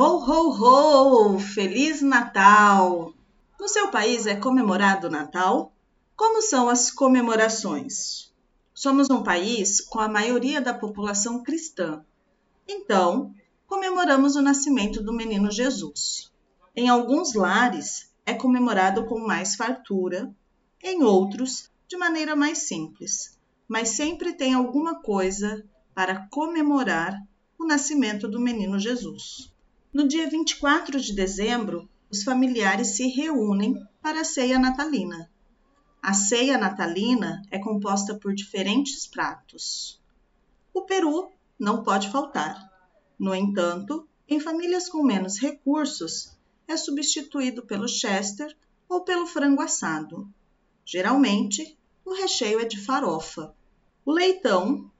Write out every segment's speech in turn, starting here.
Ho, ho, ho! Feliz Natal! No seu país é comemorado o Natal? Como são as comemorações? Somos um país com a maioria da população cristã. Então, comemoramos o nascimento do menino Jesus. Em alguns lares é comemorado com mais fartura, em outros, de maneira mais simples, mas sempre tem alguma coisa para comemorar o nascimento do menino Jesus. No dia 24 de dezembro, os familiares se reúnem para a ceia natalina. A ceia natalina é composta por diferentes pratos. O peru não pode faltar. No entanto, em famílias com menos recursos, é substituído pelo chester ou pelo frango assado. Geralmente, o recheio é de farofa. O leitão,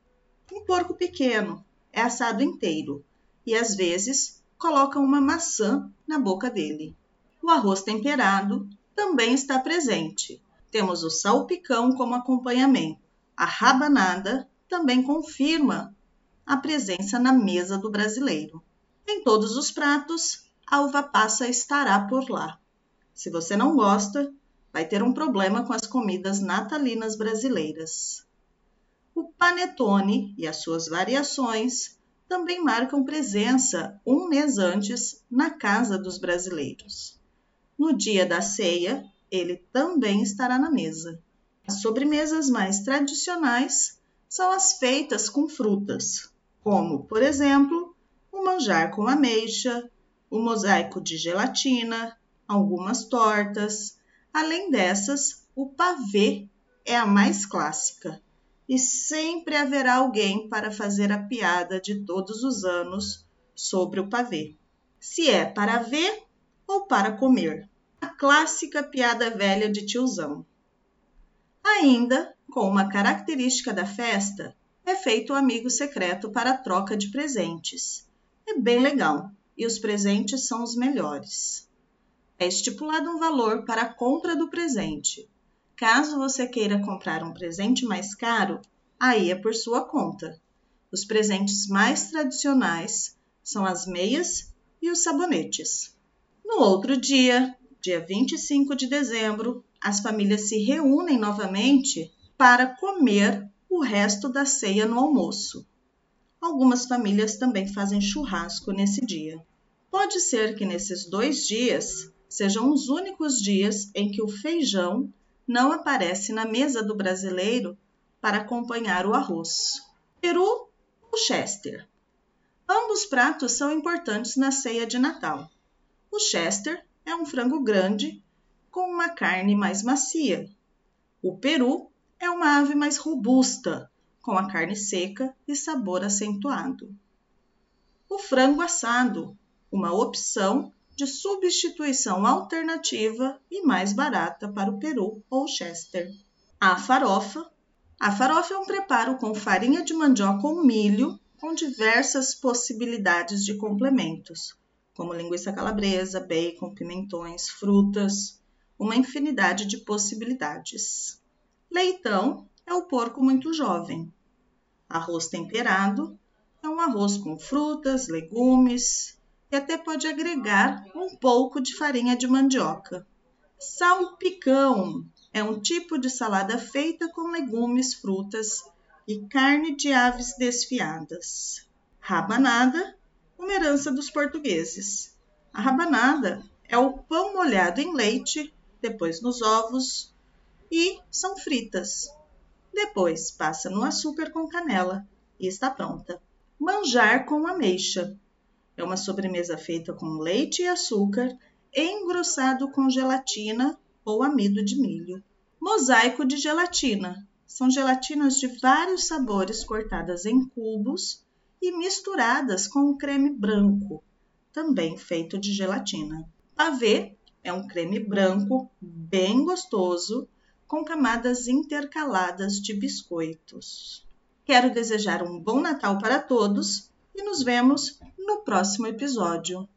um porco pequeno, é assado inteiro e às vezes colocam uma maçã na boca dele. O arroz temperado também está presente. Temos o salpicão como acompanhamento. A rabanada também confirma a presença na mesa do brasileiro. Em todos os pratos, a uva passa estará por lá. Se você não gosta, vai ter um problema com as comidas natalinas brasileiras. O panetone e as suas variações também marcam presença um mês antes na casa dos brasileiros. No dia da ceia, ele também estará na mesa. As sobremesas mais tradicionais são as feitas com frutas, como, por exemplo, o manjar com ameixa, o mosaico de gelatina, algumas tortas. Além dessas, o pavê é a mais clássica e sempre haverá alguém para fazer a piada de todos os anos sobre o pavê. Se é para ver ou para comer. A clássica piada velha de tiozão. Ainda, com uma característica da festa, é feito o um amigo secreto para troca de presentes. É bem legal e os presentes são os melhores. É estipulado um valor para a compra do presente, Caso você queira comprar um presente mais caro, aí é por sua conta. Os presentes mais tradicionais são as meias e os sabonetes. No outro dia, dia 25 de dezembro, as famílias se reúnem novamente para comer o resto da ceia no almoço. Algumas famílias também fazem churrasco nesse dia. Pode ser que nesses dois dias sejam os únicos dias em que o feijão não aparece na mesa do brasileiro para acompanhar o arroz. Peru ou Chester. Ambos pratos são importantes na ceia de Natal. O Chester é um frango grande com uma carne mais macia. O peru é uma ave mais robusta, com a carne seca e sabor acentuado. O frango assado, uma opção de substituição alternativa e mais barata para o peru ou chester. A farofa. A farofa é um preparo com farinha de mandioca ou milho com diversas possibilidades de complementos, como linguiça calabresa, bacon, pimentões, frutas, uma infinidade de possibilidades. Leitão é o porco muito jovem. Arroz temperado é um arroz com frutas, legumes e até pode agregar um pouco de farinha de mandioca. Salpicão é um tipo de salada feita com legumes, frutas e carne de aves desfiadas. Rabanada, uma herança dos portugueses. A rabanada é o pão molhado em leite, depois nos ovos e são fritas. Depois passa no açúcar com canela e está pronta. Manjar com ameixa é uma sobremesa feita com leite e açúcar, engrossado com gelatina ou amido de milho. Mosaico de gelatina. São gelatinas de vários sabores cortadas em cubos e misturadas com um creme branco, também feito de gelatina. Pavê é um creme branco bem gostoso, com camadas intercaladas de biscoitos. Quero desejar um bom Natal para todos e nos vemos no próximo episódio.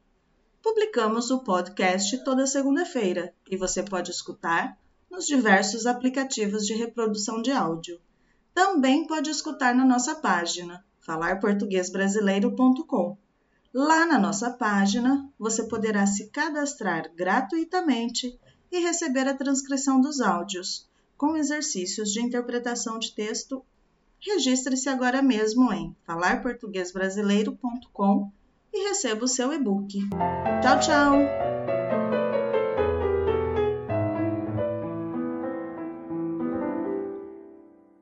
Publicamos o podcast toda segunda-feira e você pode escutar nos diversos aplicativos de reprodução de áudio. Também pode escutar na nossa página falarportuguesbrasileiro.com. Lá na nossa página, você poderá se cadastrar gratuitamente e receber a transcrição dos áudios, com exercícios de interpretação de texto. Registre-se agora mesmo em falarportuguesbrasileiro.com e receba o seu e-book. Tchau, tchau!